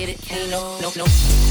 get it. Ain't no, no, no.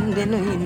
んで脱い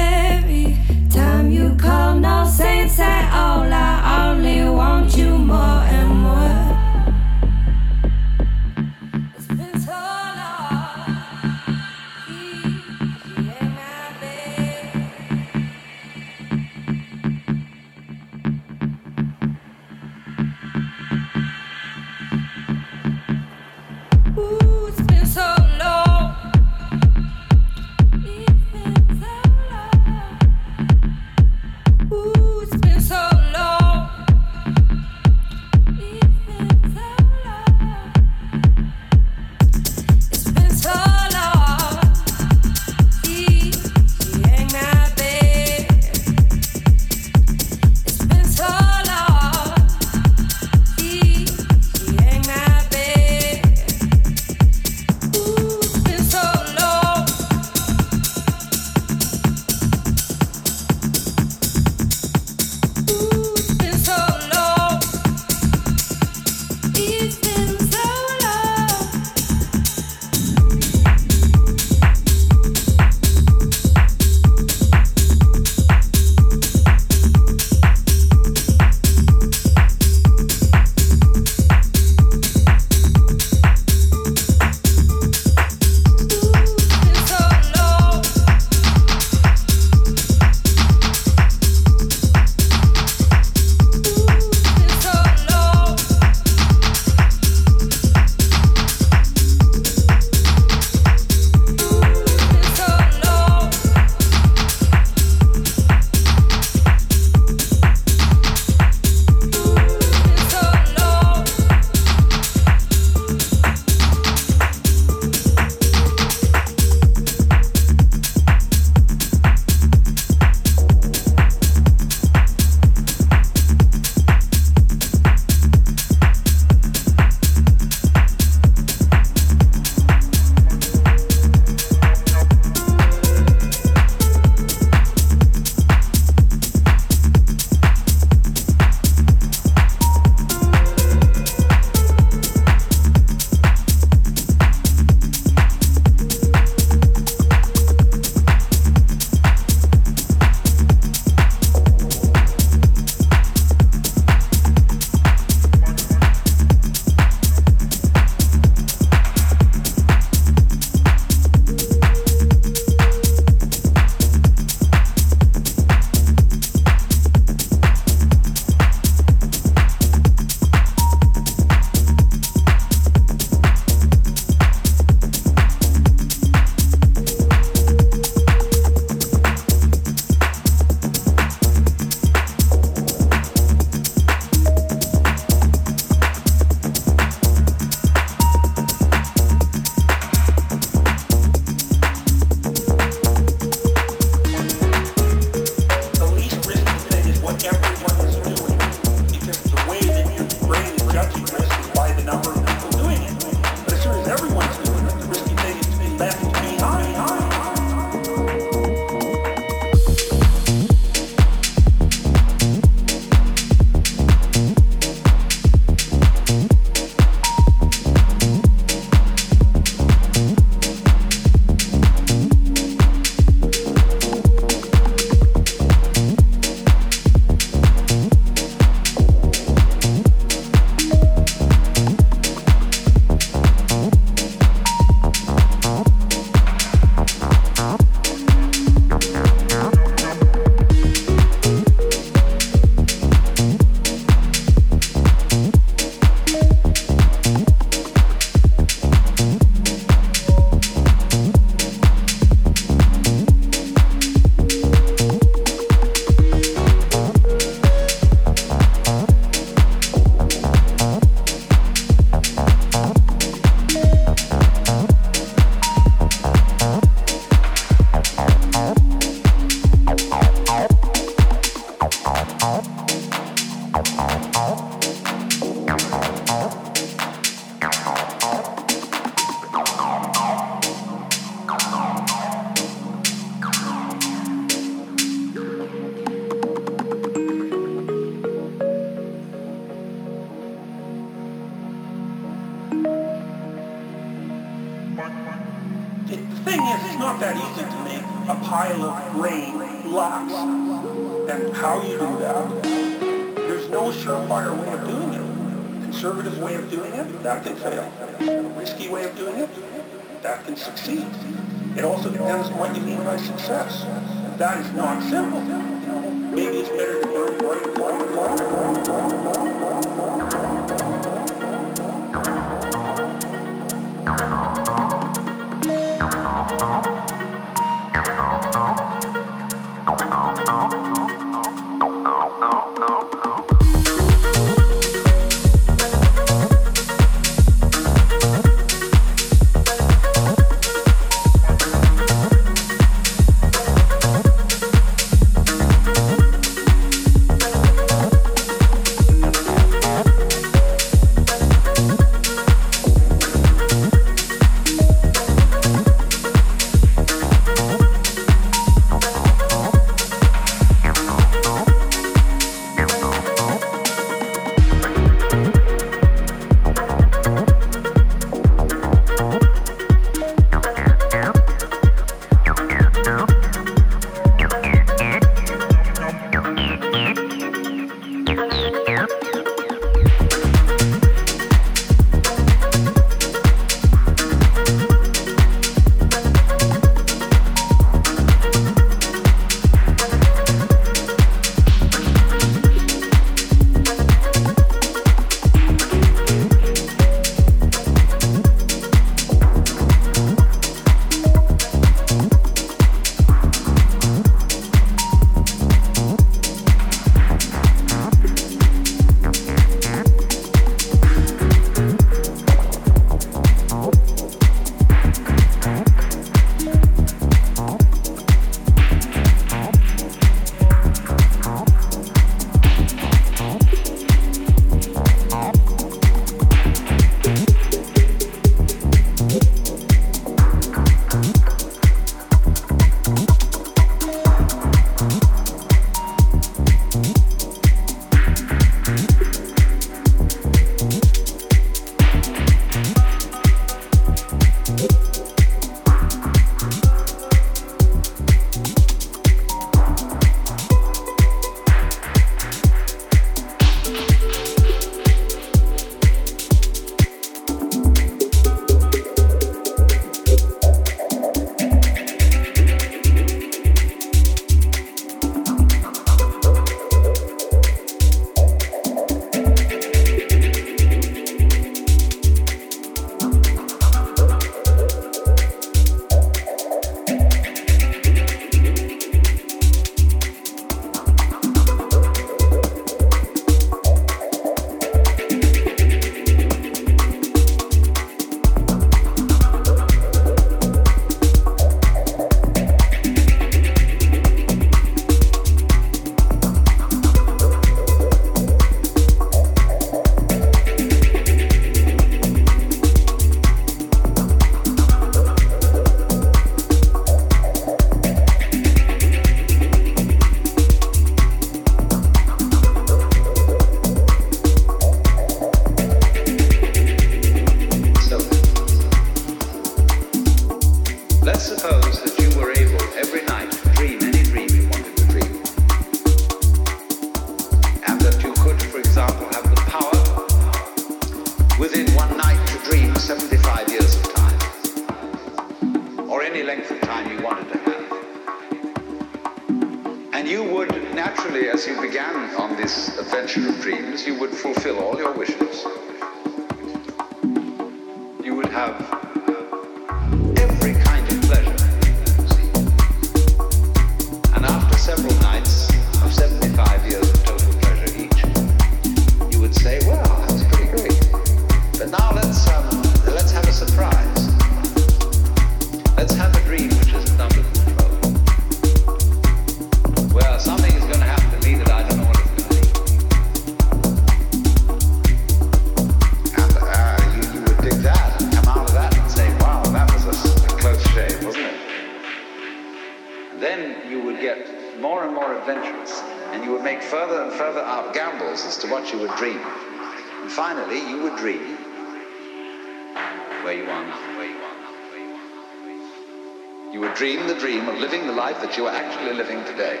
dream the dream of living the life that you are actually living today.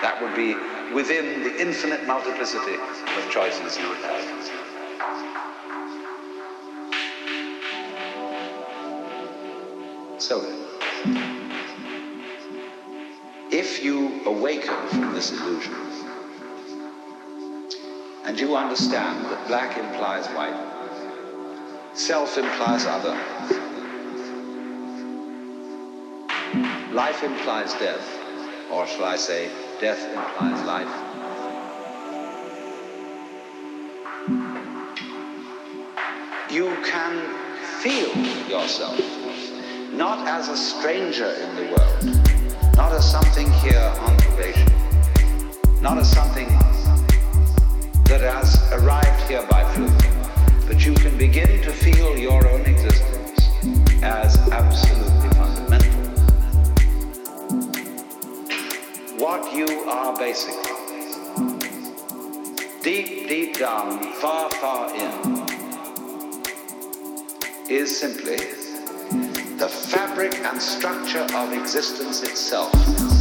That would be within the infinite multiplicity of choices you would have. So if you awaken from this illusion and you understand that black implies white, self implies other, life implies death, or shall I say, death implies life. You can feel yourself not as a stranger in the world, not as something here on probation, not as something that has arrived here by fluke, but you can begin to feel your own existence as absolutely fundamental. What you are basically, deep, deep down, far, far in, is simply the fabric and structure of existence itself.